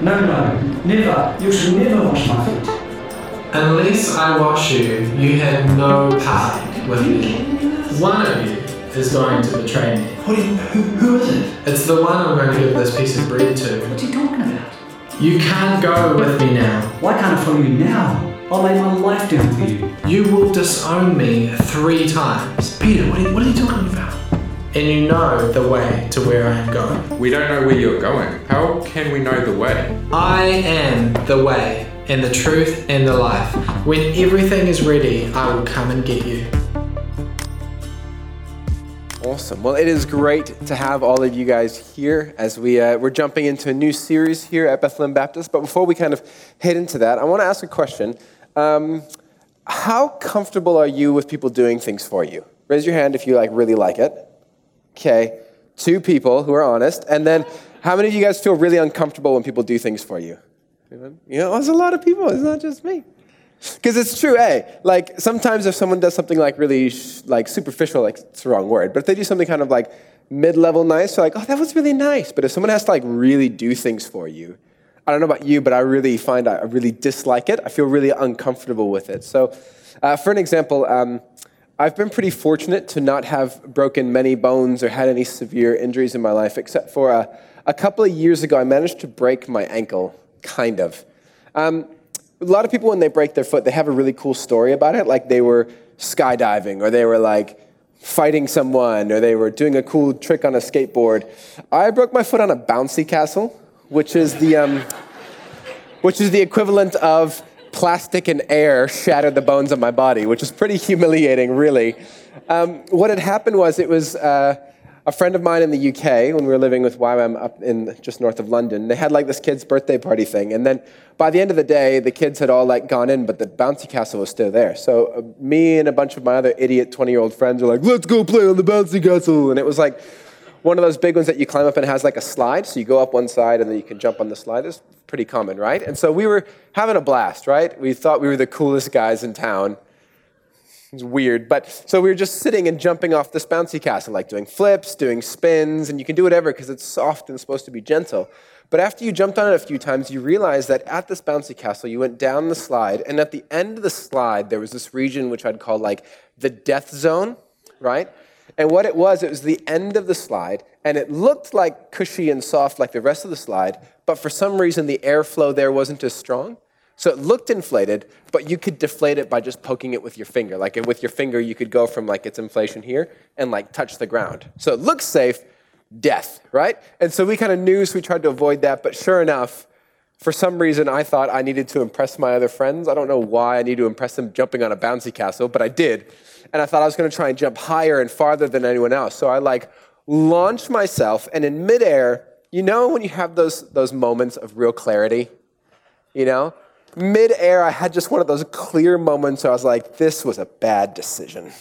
No, no, never. You should never wash my feet. Unless I wash you, you have no part with me. One of you is going to betray me. What are you, who, who is it? It's the one I'm going to give this piece of bread to. What's he talking about? You can't go with me now. Why can't I follow you now? I'll lay my life down for you. You will disown me three times. Peter, what are, you, what are you talking about? And you know the way to where I am going. We don't know where you're going. How can we know the way? I am the way and the truth and the life. When everything is ready, I will come and get you. Awesome. Well, it is great to have all of you guys here as we, uh, we're jumping into a new series here at Bethlehem Baptist. But before we kind of head into that, I want to ask a question. Um, how comfortable are you with people doing things for you? Raise your hand if you like really like it. Okay, two people who are honest. And then, how many of you guys feel really uncomfortable when people do things for you? You know, there's a lot of people. It's not just me. Because it's true, eh? Like sometimes if someone does something like really like superficial, like it's the wrong word, but if they do something kind of like mid-level nice, you're like, oh, that was really nice. But if someone has to like really do things for you, I don't know about you, but I really find I really dislike it. I feel really uncomfortable with it. So, uh, for an example, um, I've been pretty fortunate to not have broken many bones or had any severe injuries in my life, except for a, a couple of years ago, I managed to break my ankle, kind of. Um, a lot of people, when they break their foot, they have a really cool story about it, like they were skydiving or they were like fighting someone or they were doing a cool trick on a skateboard. I broke my foot on a bouncy castle, which is the, um, which is the equivalent of plastic and air shattered the bones of my body, which is pretty humiliating, really. Um, what had happened was it was uh, a friend of mine in the UK when we were living with YWAM up in just north of London. They had like this kid's birthday party thing, and then by the end of the day, the kids had all like gone in, but the bouncy castle was still there. So uh, me and a bunch of my other idiot 20 year old friends were like, "Let's go play on the bouncy castle," and it was like one of those big ones that you climb up and has like a slide. So you go up one side and then you can jump on the slide. It's pretty common, right? And so we were having a blast, right? We thought we were the coolest guys in town. It's weird, but so we were just sitting and jumping off this bouncy castle, like doing flips, doing spins, and you can do whatever because it's soft and supposed to be gentle. But after you jumped on it a few times, you realized that at this bouncy castle, you went down the slide, and at the end of the slide, there was this region which I'd call like the death zone, right? And what it was, it was the end of the slide, and it looked like cushy and soft like the rest of the slide, but for some reason the airflow there wasn't as strong. So it looked inflated, but you could deflate it by just poking it with your finger. Like with your finger, you could go from like its inflation here and like touch the ground. So it looks safe, death, right? And so we kind of knew, so we tried to avoid that. But sure enough, for some reason, I thought I needed to impress my other friends. I don't know why I need to impress them jumping on a bouncy castle, but I did. And I thought I was going to try and jump higher and farther than anyone else. So I like launched myself, and in midair, you know when you have those, those moments of real clarity? You know? Midair, I had just one of those clear moments where I was like, this was a bad decision.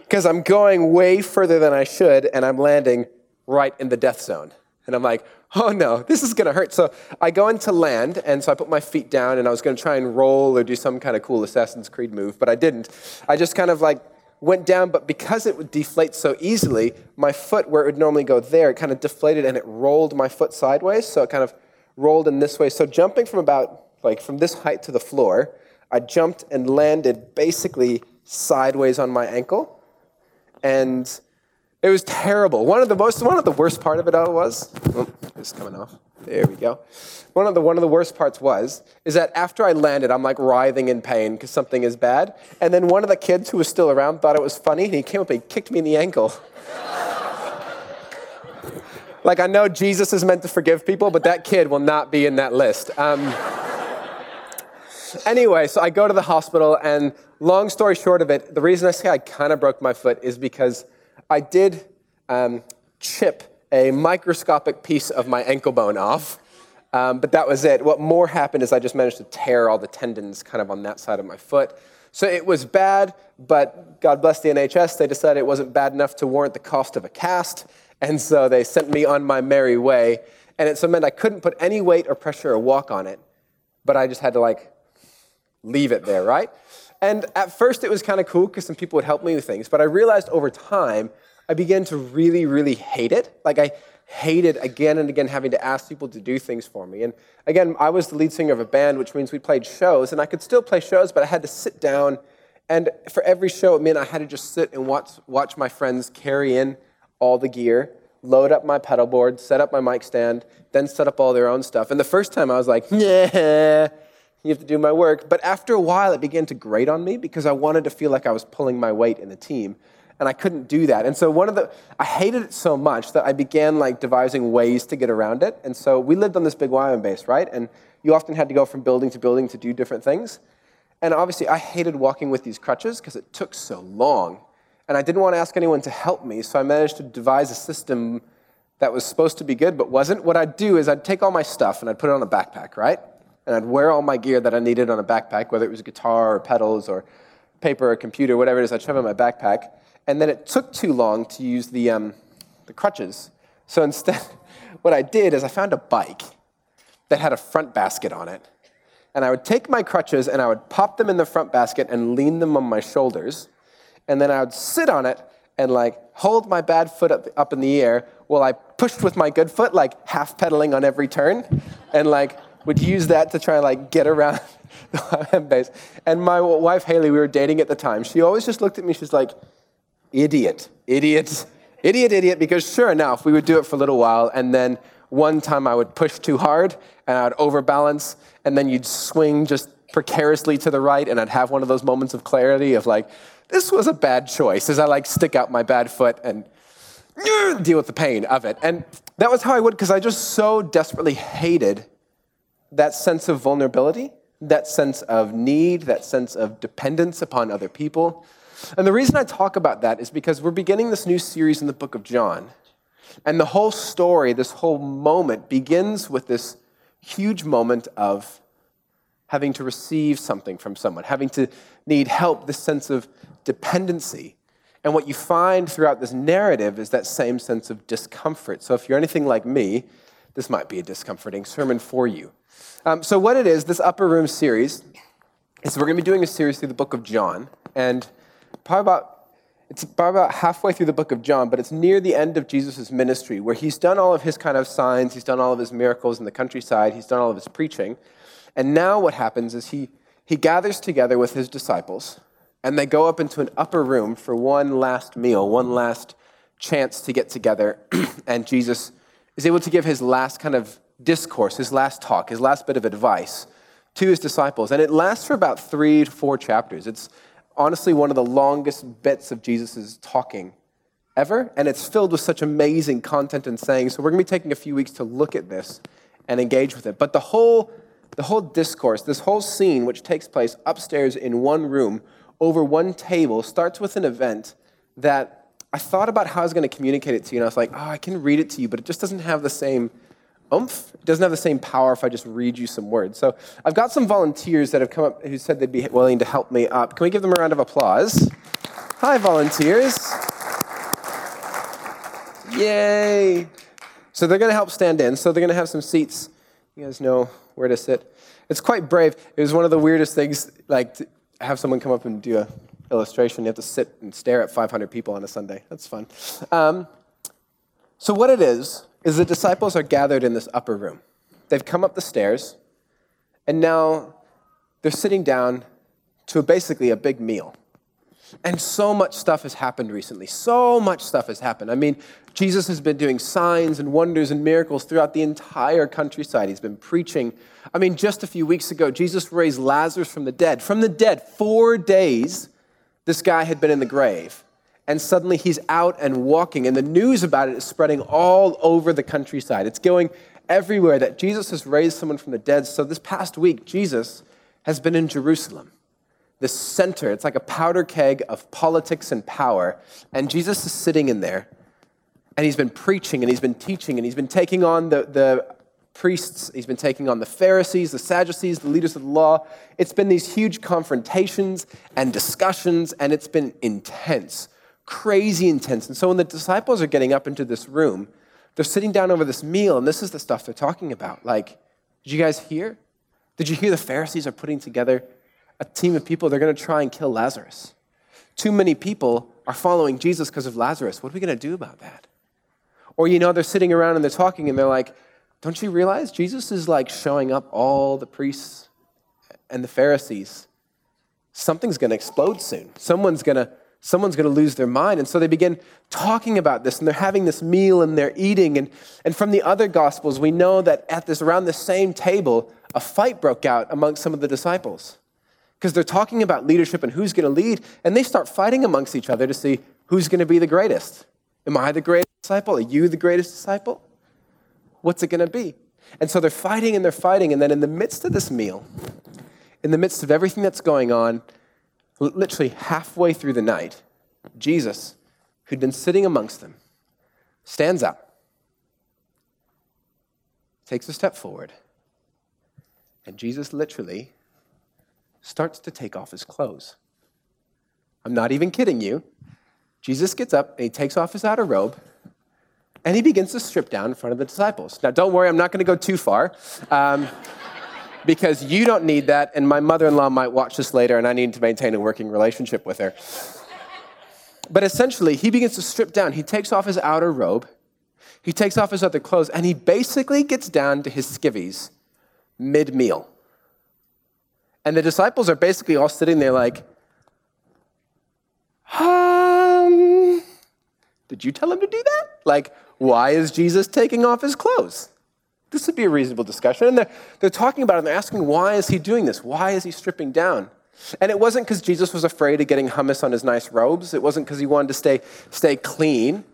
Because I'm going way further than I should, and I'm landing right in the death zone. And I'm like, oh no, this is gonna hurt. So I go into land, and so I put my feet down, and I was gonna try and roll or do some kind of cool Assassin's Creed move, but I didn't. I just kind of like went down, but because it would deflate so easily, my foot, where it would normally go there, it kind of deflated and it rolled my foot sideways. So it kind of rolled in this way. So jumping from about like from this height to the floor, I jumped and landed basically sideways on my ankle. And it was terrible. One of the most, one of the worst part of it all was, oh, it's coming off. There we go. One of the one of the worst parts was is that after I landed, I'm like writhing in pain because something is bad. And then one of the kids who was still around thought it was funny, and he came up and he kicked me in the ankle. like I know Jesus is meant to forgive people, but that kid will not be in that list. Um, anyway, so I go to the hospital, and long story short of it, the reason I say I kind of broke my foot is because I did um, chip a microscopic piece of my ankle bone off, um, but that was it. What more happened is I just managed to tear all the tendons kind of on that side of my foot. So it was bad, but God bless the NHS, they decided it wasn't bad enough to warrant the cost of a cast, and so they sent me on my merry way. And it so meant I couldn't put any weight or pressure or walk on it, but I just had to like leave it there, right? And at first it was kind of cool because some people would help me with things, but I realized over time I began to really, really hate it. Like I hated again and again having to ask people to do things for me. And again, I was the lead singer of a band, which means we played shows, and I could still play shows, but I had to sit down. And for every show, it meant I had to just sit and watch, watch my friends carry in all the gear, load up my pedal board, set up my mic stand, then set up all their own stuff. And the first time I was like, yeah, you have to do my work. But after a while, it began to grate on me because I wanted to feel like I was pulling my weight in the team and I couldn't do that. And so one of the I hated it so much that I began like devising ways to get around it. And so we lived on this big YWAM base, right? And you often had to go from building to building to do different things. And obviously I hated walking with these crutches because it took so long. And I didn't want to ask anyone to help me, so I managed to devise a system that was supposed to be good but wasn't. What I'd do is I'd take all my stuff and I'd put it on a backpack, right? And I'd wear all my gear that I needed on a backpack, whether it was a guitar or pedals or paper or computer, whatever it is, I'd shove in my backpack and then it took too long to use the, um, the crutches. So instead, what I did is I found a bike that had a front basket on it. And I would take my crutches and I would pop them in the front basket and lean them on my shoulders. And then I would sit on it and like hold my bad foot up, up in the air while I pushed with my good foot, like half pedaling on every turn. And like would use that to try and like get around the base. And my wife Haley, we were dating at the time. She always just looked at me. She's like, idiot, idiot, idiot, idiot, because sure enough, we would do it for a little while, and then one time I would push too hard, and I would overbalance, and then you'd swing just precariously to the right, and I'd have one of those moments of clarity of like, this was a bad choice, as I like stick out my bad foot and deal with the pain of it. And that was how I would, because I just so desperately hated that sense of vulnerability, that sense of need, that sense of dependence upon other people. And the reason I talk about that is because we're beginning this new series in the book of John. And the whole story, this whole moment, begins with this huge moment of having to receive something from someone, having to need help, this sense of dependency. And what you find throughout this narrative is that same sense of discomfort. So if you're anything like me, this might be a discomforting sermon for you. Um, so, what it is, this Upper Room series, is we're going to be doing a series through the book of John. And probably about it's about halfway through the book of John, but it's near the end of Jesus' ministry where he's done all of his kind of signs, he's done all of his miracles in the countryside, he's done all of his preaching. And now what happens is he, he gathers together with his disciples and they go up into an upper room for one last meal, one last chance to get together. and Jesus is able to give his last kind of discourse, his last talk, his last bit of advice to his disciples. And it lasts for about three to four chapters. It's honestly one of the longest bits of Jesus' talking ever, and it's filled with such amazing content and sayings. So we're going to be taking a few weeks to look at this and engage with it. But the whole, the whole discourse, this whole scene, which takes place upstairs in one room over one table, starts with an event that I thought about how I was going to communicate it to you, and I was like, oh, I can read it to you, but it just doesn't have the same oomph. It doesn't have the same power if I just read you some words. So I've got some volunteers that have come up who said they'd be willing to help me up. Can we give them a round of applause? Hi, volunteers. Yay. So they're going to help stand in. So they're going to have some seats. You guys know where to sit. It's quite brave. It was one of the weirdest things, like to have someone come up and do a illustration. You have to sit and stare at 500 people on a Sunday. That's fun. Um, so what it is is the disciples are gathered in this upper room. They've come up the stairs, and now they're sitting down to basically a big meal. And so much stuff has happened recently. So much stuff has happened. I mean, Jesus has been doing signs and wonders and miracles throughout the entire countryside. He's been preaching. I mean, just a few weeks ago, Jesus raised Lazarus from the dead. From the dead, four days, this guy had been in the grave and suddenly he's out and walking, and the news about it is spreading all over the countryside. It's going everywhere that Jesus has raised someone from the dead. So this past week, Jesus has been in Jerusalem, the center. It's like a powder keg of politics and power, and Jesus is sitting in there, and he's been preaching, and he's been teaching, and he's been taking on the, the priests, he's been taking on the Pharisees, the Sadducees, the leaders of the law. It's been these huge confrontations and discussions, and it's been intense crazy intense. And so when the disciples are getting up into this room, they're sitting down over this meal, and this is the stuff they're talking about. Like, did you guys hear? Did you hear the Pharisees are putting together a team of people? They're going to try and kill Lazarus. Too many people are following Jesus because of Lazarus. What are we going to do about that? Or, you know, they're sitting around and they're talking and they're like, don't you realize Jesus is like showing up all the priests and the Pharisees? Something's going to explode soon. Someone's going to someone's going to lose their mind. And so they begin talking about this and they're having this meal and they're eating. And, and from the other gospels, we know that at this around the same table, a fight broke out amongst some of the disciples. Because they're talking about leadership and who's going to lead, and they start fighting amongst each other to see who's going to be the greatest. Am I the greatest disciple? Are you the greatest disciple? What's it going to be? And so they're fighting and they're fighting, and then in the midst of this meal, in the midst of everything that's going on, literally halfway through the night, Jesus, who'd been sitting amongst them, stands up, takes a step forward, and Jesus literally starts to take off his clothes. I'm not even kidding you. Jesus gets up and he takes off his outer robe and he begins to strip down in front of the disciples. Now, don't worry, I'm not going to go too far. Um, because you don't need that, and my mother in law might watch this later, and I need to maintain a working relationship with her. But essentially, he begins to strip down. He takes off his outer robe, he takes off his other clothes, and he basically gets down to his skivvies mid meal. And the disciples are basically all sitting there like, um, did you tell him to do that? Like, why is Jesus taking off his clothes? This would be a reasonable discussion. And they're, they're talking about it and they're asking, why is he doing this? Why is he stripping down? And it wasn't because Jesus was afraid of getting hummus on his nice robes. It wasn't because he wanted to stay, stay clean.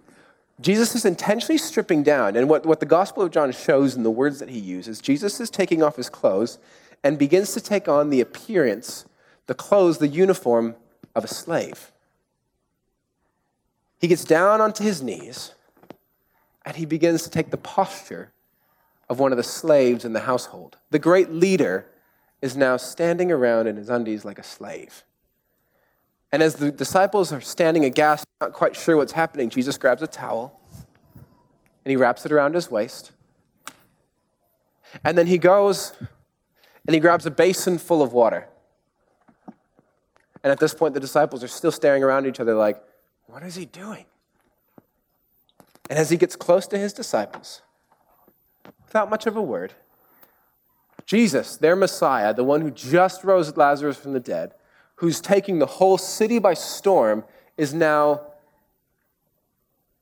Jesus is intentionally stripping down. And what, what the Gospel of John shows in the words that he uses, Jesus is taking off his clothes and begins to take on the appearance, the clothes, the uniform of a slave. He gets down onto his knees and he begins to take the posture of one of the slaves in the household. The great leader is now standing around in his undies like a slave. And as the disciples are standing aghast, not quite sure what's happening, Jesus grabs a towel and he wraps it around his waist. And then he goes and he grabs a basin full of water. And at this point, the disciples are still staring around at each other like, what is he doing? And as he gets close to his disciples, without much of a word. Jesus, their Messiah, the one who just rose Lazarus from the dead, who's taking the whole city by storm, is now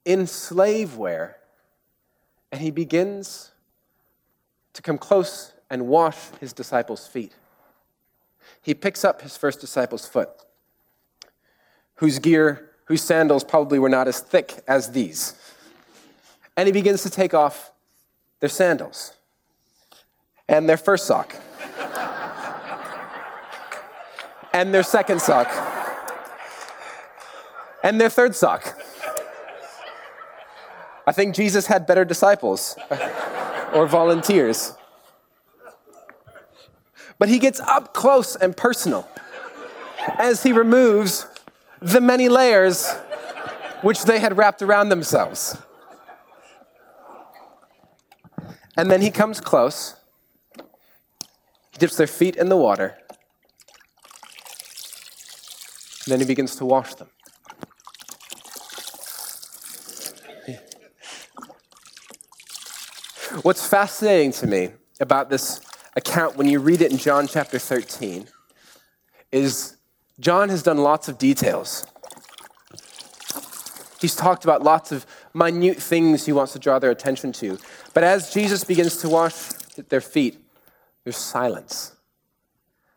in slave wear. And he begins to come close and wash his disciples' feet. He picks up his first disciple's foot, whose gear, whose sandals probably were not as thick as these. And he begins to take off their sandals, and their first sock, and their second sock, and their third sock. I think Jesus had better disciples or volunteers. But he gets up close and personal as he removes the many layers which they had wrapped around themselves. And then he comes close. Dips their feet in the water. And then he begins to wash them. What's fascinating to me about this account when you read it in John chapter 13 is John has done lots of details. He's talked about lots of minute things he wants to draw their attention to. But as Jesus begins to wash their feet, there's silence.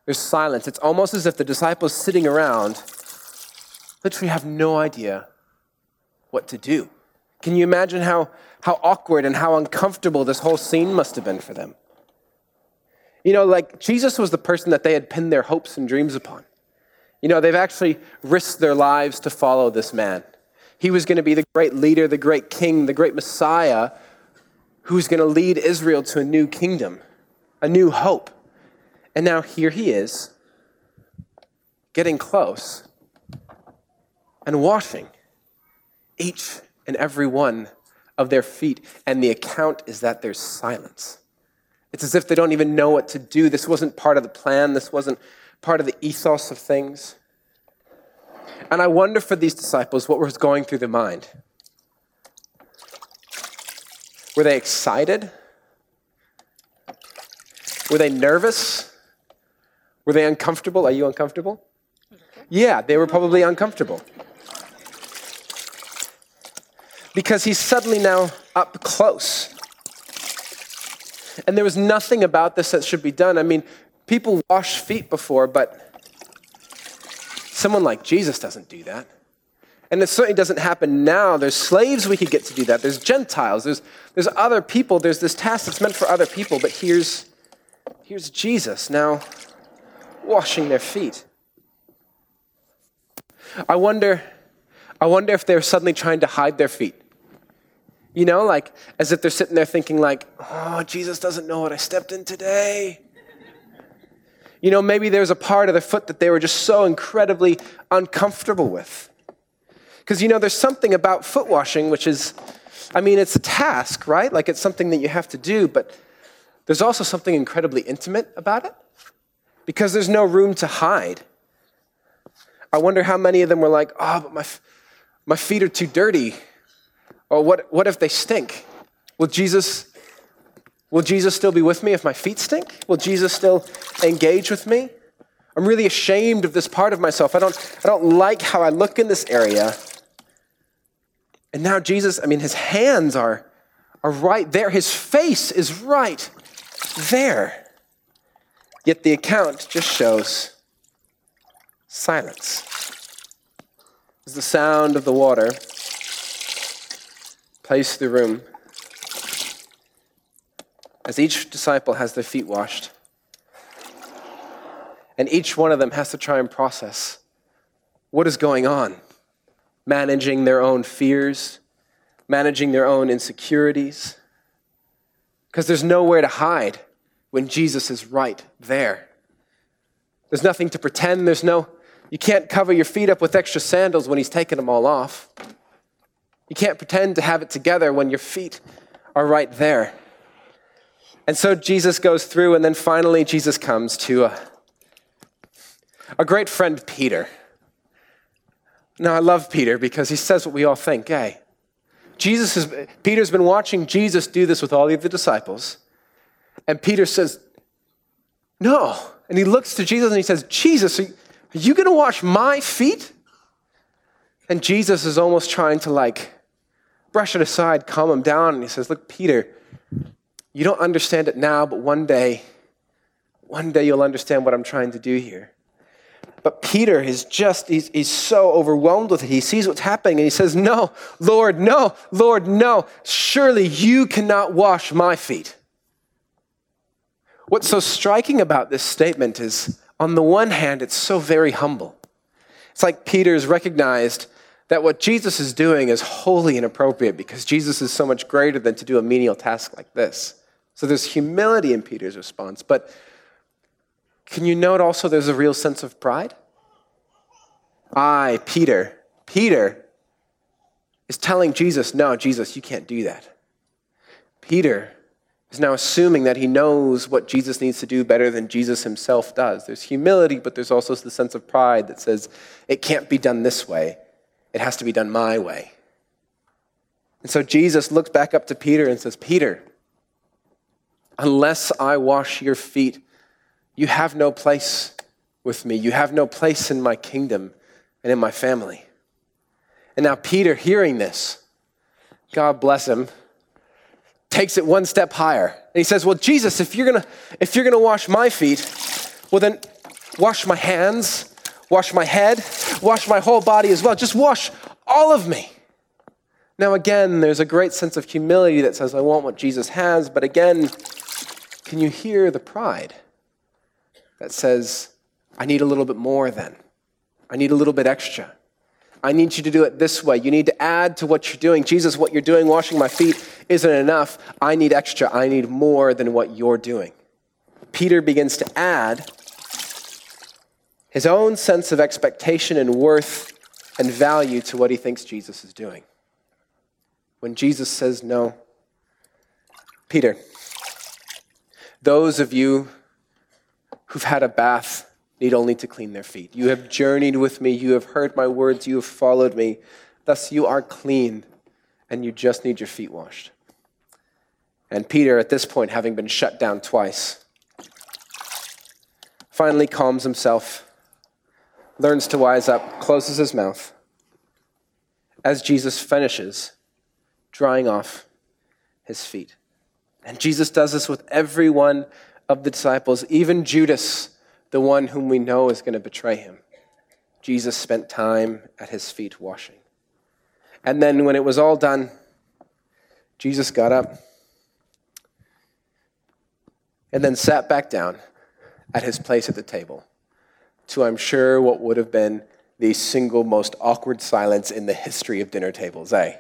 There's silence. It's almost as if the disciples sitting around literally have no idea what to do. Can you imagine how, how awkward and how uncomfortable this whole scene must have been for them? You know, like Jesus was the person that they had pinned their hopes and dreams upon. You know, they've actually risked their lives to follow this man. He was going to be the great leader, the great king, the great Messiah who's going to lead Israel to a new kingdom, a new hope. And now here he is, getting close and washing each and every one of their feet. And the account is that there's silence. It's as if they don't even know what to do. This wasn't part of the plan, this wasn't part of the ethos of things. And I wonder for these disciples what was going through their mind. Were they excited? Were they nervous? Were they uncomfortable? Are you uncomfortable? Yeah, they were probably uncomfortable. Because he's suddenly now up close. And there was nothing about this that should be done. I mean, people wash feet before, but someone like Jesus doesn't do that. And it certainly doesn't happen now. There's slaves we could get to do that. There's Gentiles. There's, there's other people. There's this task that's meant for other people. But here's, here's Jesus now washing their feet. I wonder, I wonder if they're suddenly trying to hide their feet. You know, like as if they're sitting there thinking, like, oh, Jesus doesn't know what I stepped in today. You know, maybe there's a part of their foot that they were just so incredibly uncomfortable with. Because, you know, there's something about foot washing which is, I mean, it's a task, right? Like it's something that you have to do, but there's also something incredibly intimate about it because there's no room to hide. I wonder how many of them were like, oh, but my, my feet are too dirty. Or what, what if they stink? Will Jesus, will Jesus still be with me if my feet stink? Will Jesus still engage with me? I'm really ashamed of this part of myself. I don't, I don't like how I look in this area. And now Jesus, I mean, his hands are, are right there. His face is right there. Yet the account just shows silence. As the sound of the water plays the room, as each disciple has their feet washed, and each one of them has to try and process what is going on managing their own fears, managing their own insecurities. Because there's nowhere to hide when Jesus is right there. There's nothing to pretend. There's no, you can't cover your feet up with extra sandals when he's taken them all off. You can't pretend to have it together when your feet are right there. And so Jesus goes through, and then finally, Jesus comes to a, a great friend, Peter. Now, I love Peter because he says what we all think, hey. Jesus is, Peter's been watching Jesus do this with all the disciples. And Peter says, No. And he looks to Jesus and he says, Jesus, are you going to wash my feet? And Jesus is almost trying to like brush it aside, calm him down. And he says, Look, Peter, you don't understand it now, but one day, one day you'll understand what I'm trying to do here. But Peter is just, he's, he's so overwhelmed with it. He sees what's happening and he says, No, Lord, no, Lord, no. Surely you cannot wash my feet. What's so striking about this statement is, on the one hand, it's so very humble. It's like Peter's recognized that what Jesus is doing is wholly inappropriate because Jesus is so much greater than to do a menial task like this. So there's humility in Peter's response, but can you note also there's a real sense of pride? I, Peter, Peter is telling Jesus, no, Jesus, you can't do that. Peter is now assuming that he knows what Jesus needs to do better than Jesus himself does. There's humility, but there's also the sense of pride that says, it can't be done this way, it has to be done my way. And so Jesus looks back up to Peter and says, Peter, unless I wash your feet, you have no place with me. You have no place in my kingdom and in my family. And now, Peter, hearing this, God bless him, takes it one step higher. And he says, Well, Jesus, if you're gonna, if you're gonna wash my feet, well, then wash my hands, wash my head, wash my whole body as well. Just wash all of me. Now, again, there's a great sense of humility that says, I want what Jesus has, but again, can you hear the pride? that says, I need a little bit more then. I need a little bit extra. I need you to do it this way. You need to add to what you're doing. Jesus, what you're doing, washing my feet, isn't enough. I need extra. I need more than what you're doing. Peter begins to add his own sense of expectation and worth and value to what he thinks Jesus is doing. When Jesus says no, Peter, those of you who've had a bath need only to clean their feet. You have journeyed with me, you have heard my words, you have followed me. Thus, you are clean, and you just need your feet washed. And Peter, at this point, having been shut down twice, finally calms himself, learns to wise up, closes his mouth as Jesus finishes drying off his feet. And Jesus does this with every one of the disciples, even Judas, the one whom we know is going to betray him. Jesus spent time at his feet washing. And then when it was all done, Jesus got up and then sat back down at his place at the table to, I'm sure, what would have been the single most awkward silence in the history of dinner tables, eh?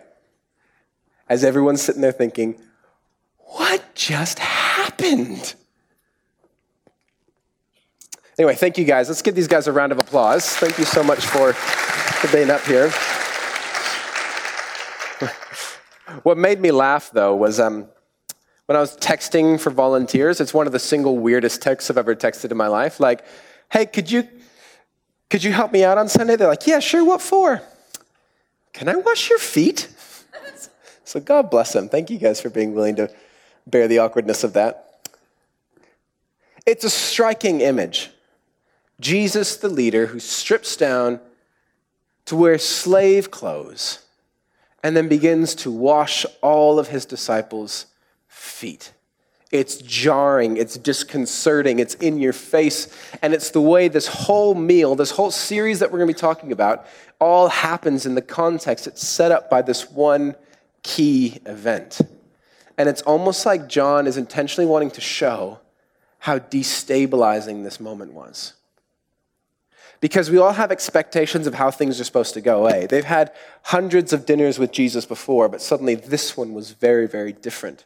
As everyone's sitting there thinking, what just happened? Anyway, thank you guys. Let's give these guys a round of applause. Thank you so much for, being up here. what made me laugh, though, was um, when I was texting for volunteers. It's one of the single weirdest texts I've ever texted in my life. Like, hey, could you, could you help me out on Sunday? They're like, yeah, sure. What for? Can I wash your feet? so God bless them. Thank you guys for being willing to bear the awkwardness of that. It's a striking image. Jesus, the leader, who strips down to wear slave clothes and then begins to wash all of his disciples' feet. It's jarring, it's disconcerting, it's in your face, and it's the way this whole meal, this whole series that we're going to be talking about, all happens in the context. It's set up by this one key event. And it's almost like John is intentionally wanting to show how destabilizing this moment was. Because we all have expectations of how things are supposed to go away. They've had hundreds of dinners with Jesus before, but suddenly this one was very, very different.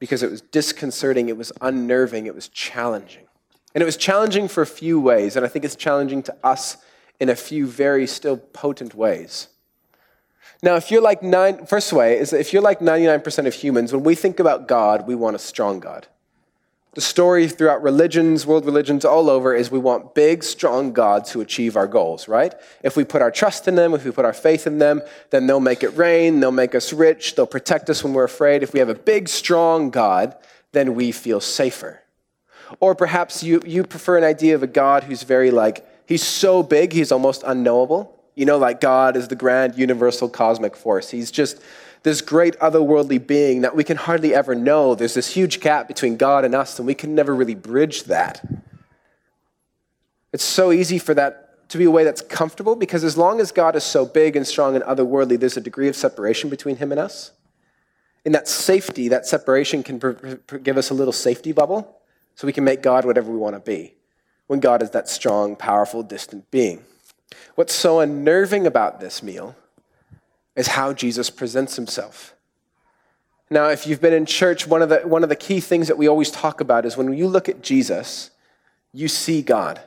Because it was disconcerting, it was unnerving, it was challenging. And it was challenging for a few ways, and I think it's challenging to us in a few very still potent ways. Now, if you're like nine, first way is that if you're like 99% of humans, when we think about God, we want a strong God. The story throughout religions, world religions all over, is we want big, strong gods who achieve our goals, right? If we put our trust in them, if we put our faith in them, then they'll make it rain, they'll make us rich, they'll protect us when we're afraid. If we have a big, strong God, then we feel safer. Or perhaps you, you prefer an idea of a God who's very like, he's so big, he's almost unknowable. You know, like God is the grand universal cosmic force. He's just this great otherworldly being that we can hardly ever know. There's this huge gap between God and us, and we can never really bridge that. It's so easy for that to be a way that's comfortable because as long as God is so big and strong and otherworldly, there's a degree of separation between him and us. In that safety, that separation can give us a little safety bubble so we can make God whatever we want to be when God is that strong, powerful, distant being. What's so unnerving about this meal is how Jesus presents himself. Now, if you've been in church, one of, the, one of the key things that we always talk about is when you look at Jesus, you see God.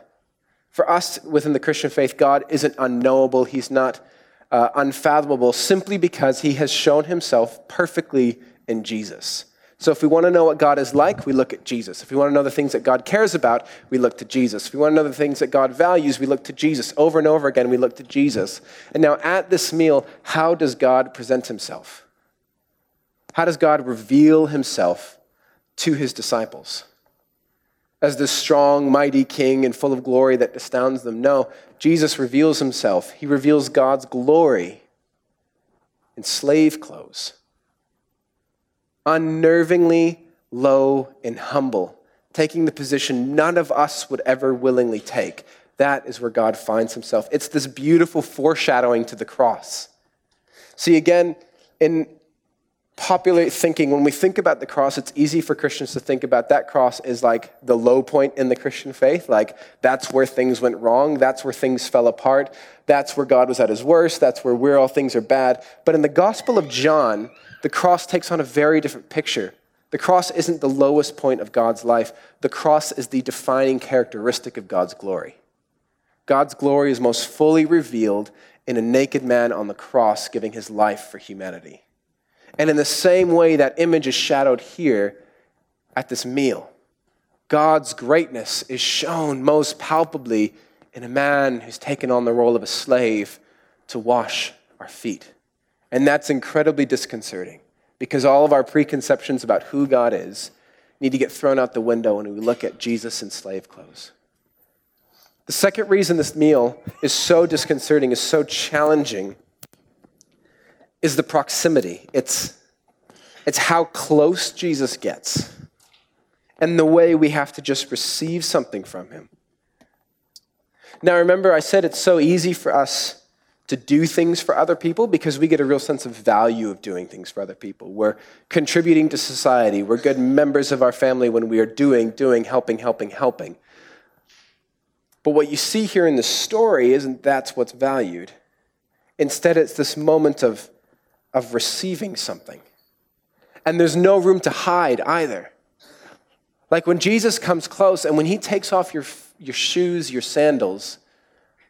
For us within the Christian faith, God isn't unknowable, He's not uh, unfathomable, simply because He has shown Himself perfectly in Jesus. So if we want to know what God is like, we look at Jesus. If we want to know the things that God cares about, we look to Jesus. If we want to know the things that God values, we look to Jesus. Over and over again, we look to Jesus. And now at this meal, how does God present himself? How does God reveal himself to his disciples? As this strong, mighty king and full of glory that astounds them? No, Jesus reveals himself. He reveals God's glory in slave clothes unnervingly low and humble, taking the position none of us would ever willingly take. That is where God finds himself. It's this beautiful foreshadowing to the cross. See, again, in popular thinking, when we think about the cross, it's easy for Christians to think about that cross as like the low point in the Christian faith. Like, that's where things went wrong. That's where things fell apart. That's where God was at his worst. That's where where all things are bad. But in the Gospel of John, the cross takes on a very different picture. The cross isn't the lowest point of God's life, the cross is the defining characteristic of God's glory. God's glory is most fully revealed in a naked man on the cross giving his life for humanity. And in the same way, that image is shadowed here at this meal. God's greatness is shown most palpably in a man who's taken on the role of a slave to wash our feet. And that's incredibly disconcerting because all of our preconceptions about who God is need to get thrown out the window when we look at Jesus in slave clothes. The second reason this meal is so disconcerting, is so challenging, is the proximity. It's, it's how close Jesus gets and the way we have to just receive something from him. Now, remember, I said it's so easy for us to do things for other people because we get a real sense of value of doing things for other people. We're contributing to society. We're good members of our family when we are doing, doing, helping, helping, helping. But what you see here in the story isn't that's what's valued. Instead, it's this moment of, of receiving something. And there's no room to hide either. Like when Jesus comes close and when he takes off your, your shoes, your sandals,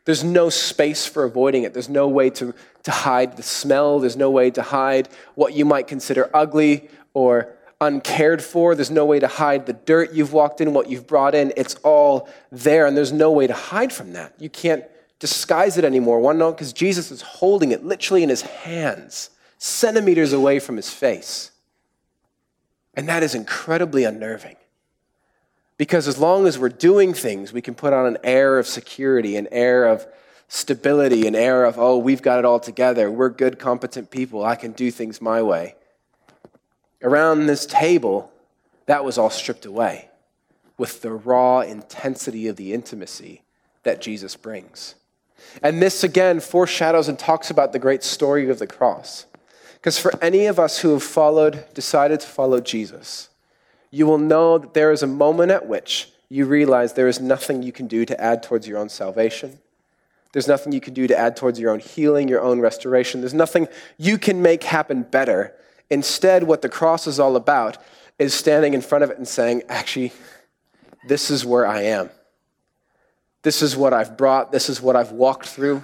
there's no space for avoiding it. There's no way to, to hide the smell. There's no way to hide what you might consider ugly or uncared for. There's no way to hide the dirt you've walked in, what you've brought in. It's all there, and there's no way to hide from that. You can't disguise it anymore. One, no, because Jesus is holding it literally in his hands, centimeters away from his face. And that is incredibly unnerving. Because as long as we're doing things, we can put on an air of security, an air of stability, an air of, oh, we've got it all together. We're good, competent people. I can do things my way. Around this table, that was all stripped away with the raw intensity of the intimacy that Jesus brings. And this again foreshadows and talks about the great story of the cross. Because for any of us who have followed, decided to follow Jesus, you will know that there is a moment at which you realize there is nothing you can do to add towards your own salvation. There's nothing you can do to add towards your own healing, your own restoration. There's nothing you can make happen better. Instead, what the cross is all about is standing in front of it and saying, actually, this is where I am. This is what I've brought. This is what I've walked through.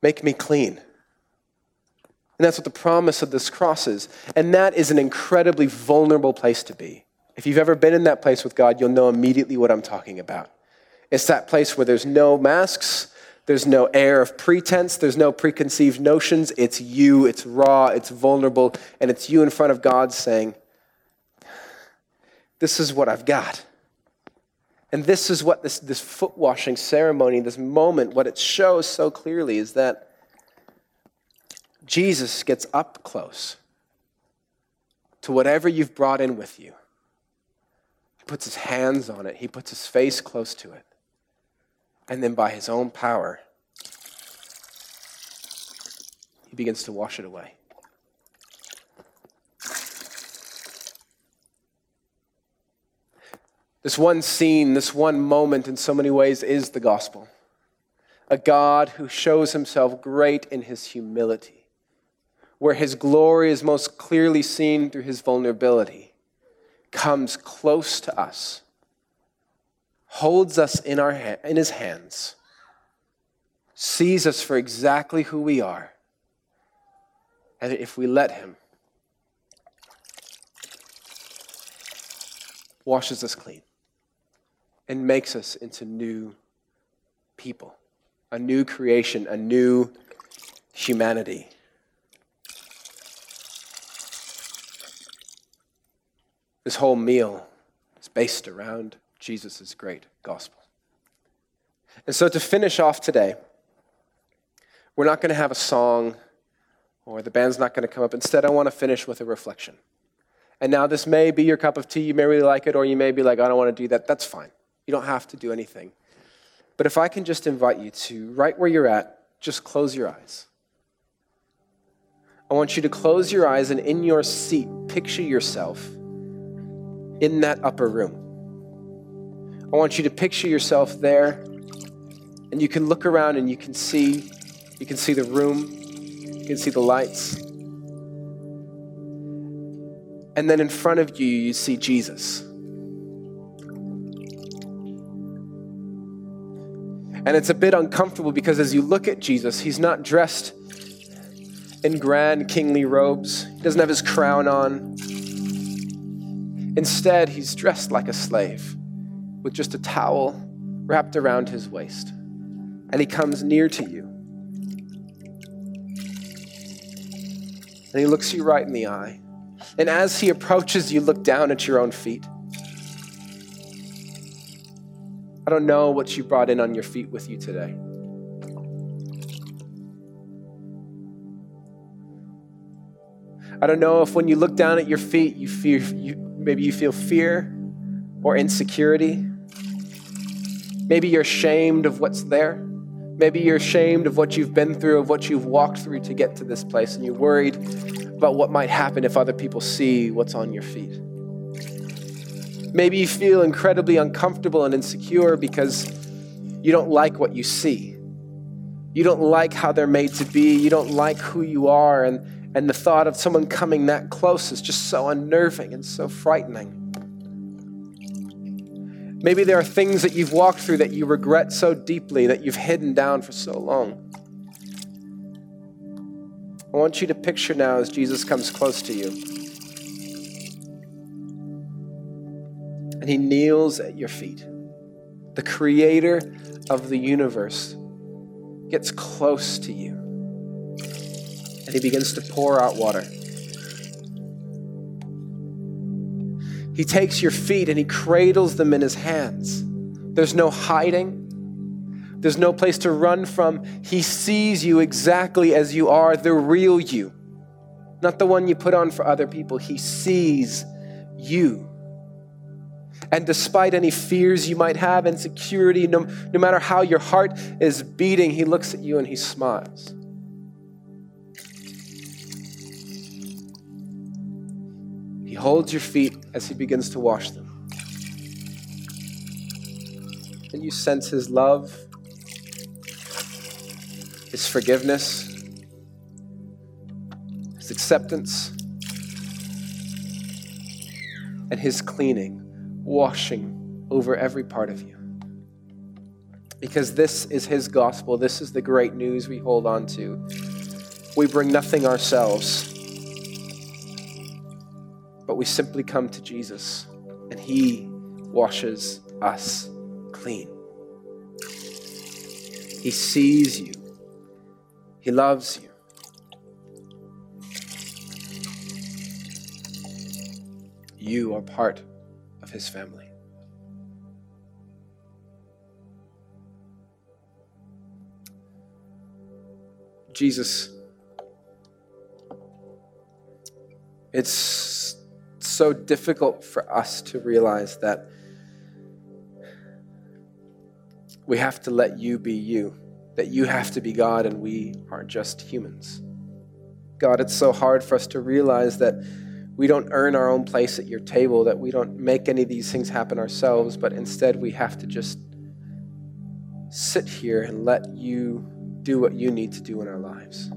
Make me clean. And that's what the promise of this cross is. And that is an incredibly vulnerable place to be. If you've ever been in that place with God, you'll know immediately what I'm talking about. It's that place where there's no masks, there's no air of pretense, there's no preconceived notions. It's you, it's raw, it's vulnerable, and it's you in front of God saying, This is what I've got. And this is what this, this foot washing ceremony, this moment, what it shows so clearly is that Jesus gets up close to whatever you've brought in with you. He puts his hands on it, he puts his face close to it. And then by his own power, he begins to wash it away. This one scene, this one moment, in so many ways, is the gospel. A God who shows himself great in his humility where his glory is most clearly seen through his vulnerability, comes close to us, holds us in, our, in his hands, sees us for exactly who we are, and if we let him, washes us clean and makes us into new people, a new creation, a new humanity. This whole meal is based around Jesus' great gospel. And so, to finish off today, we're not going to have a song or the band's not going to come up. Instead, I want to finish with a reflection. And now, this may be your cup of tea. You may really like it, or you may be like, I don't want to do that. That's fine. You don't have to do anything. But if I can just invite you to, right where you're at, just close your eyes. I want you to close your eyes and in your seat, picture yourself in that upper room. I want you to picture yourself there, and you can look around and you can see, you can see the room, you can see the lights. And then in front of you, you see Jesus. And it's a bit uncomfortable because as you look at Jesus, he's not dressed in grand kingly robes. He doesn't have his crown on. Instead, he's dressed like a slave with just a towel wrapped around his waist. And he comes near to you. And he looks you right in the eye. And as he approaches, you look down at your own feet. I don't know what you brought in on your feet with you today. I don't know if when you look down at your feet, you fear, you, maybe you feel fear or insecurity. Maybe you're ashamed of what's there. Maybe you're ashamed of what you've been through, of what you've walked through to get to this place, and you're worried about what might happen if other people see what's on your feet. Maybe you feel incredibly uncomfortable and insecure because you don't like what you see. You don't like how they're made to be. You don't like who you are. And, and the thought of someone coming that close is just so unnerving and so frightening. Maybe there are things that you've walked through that you regret so deeply that you've hidden down for so long. I want you to picture now as Jesus comes close to you. And he kneels at your feet. The creator of the universe gets close to you. And he begins to pour out water. He takes your feet and he cradles them in his hands. There's no hiding. There's no place to run from. He sees you exactly as you are, the real you, not the one you put on for other people. He sees you. And despite any fears you might have, insecurity, no, no matter how your heart is beating, he looks at you and he smiles. Holds your feet as he begins to wash them. And you sense his love, his forgiveness, his acceptance, and his cleaning, washing over every part of you. Because this is his gospel, this is the great news we hold on to. We bring nothing ourselves but we simply come to Jesus and He washes us clean. He sees you, He loves you. You are part of His family. Jesus, it's so difficult for us to realize that we have to let you be you, that you have to be God and we are just humans. God, it's so hard for us to realize that we don't earn our own place at your table, that we don't make any of these things happen ourselves, but instead we have to just sit here and let you do what you need to do in our lives.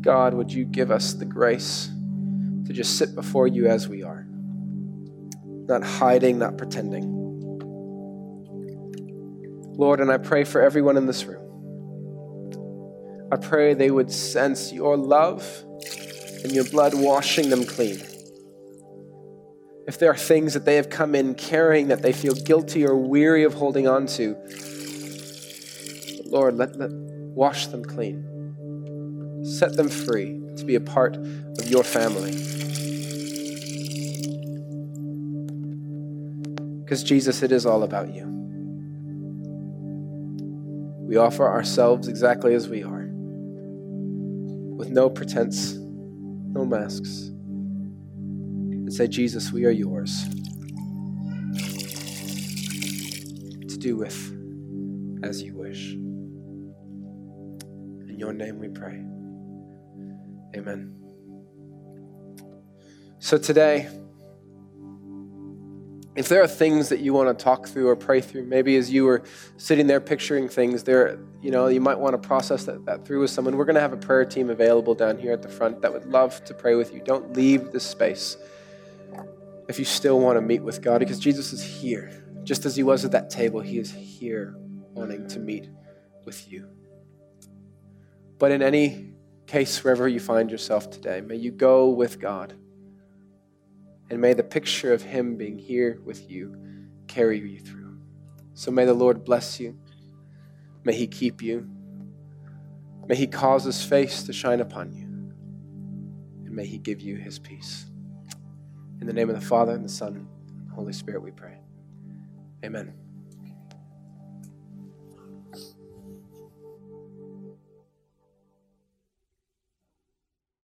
God, would you give us the grace to just sit before you as we are, not hiding, not pretending. Lord, and I pray for everyone in this room. I pray they would sense your love and your blood washing them clean. If there are things that they have come in carrying that they feel guilty or weary of holding on to, Lord, let, let wash them clean. Set them free to be a part of your family. Because, Jesus, it is all about you. We offer ourselves exactly as we are, with no pretense, no masks, and say, Jesus, we are yours to do with as you wish. In your name we pray. Amen. So today, if there are things that you want to talk through or pray through, maybe as you were sitting there picturing things, there, you know, you might want to process that, that through with someone. We're going to have a prayer team available down here at the front that would love to pray with you. Don't leave this space if you still want to meet with God, because Jesus is here. Just as he was at that table, he is here wanting to meet with you. But in any case, wherever you find yourself today, may you go with God. And may the picture of Him being here with you carry you through. So may the Lord bless you. May he keep you. May he cause his face to shine upon you. And may he give you his peace. In the name of the Father, and the Son, and the Holy Spirit, we pray. Amen.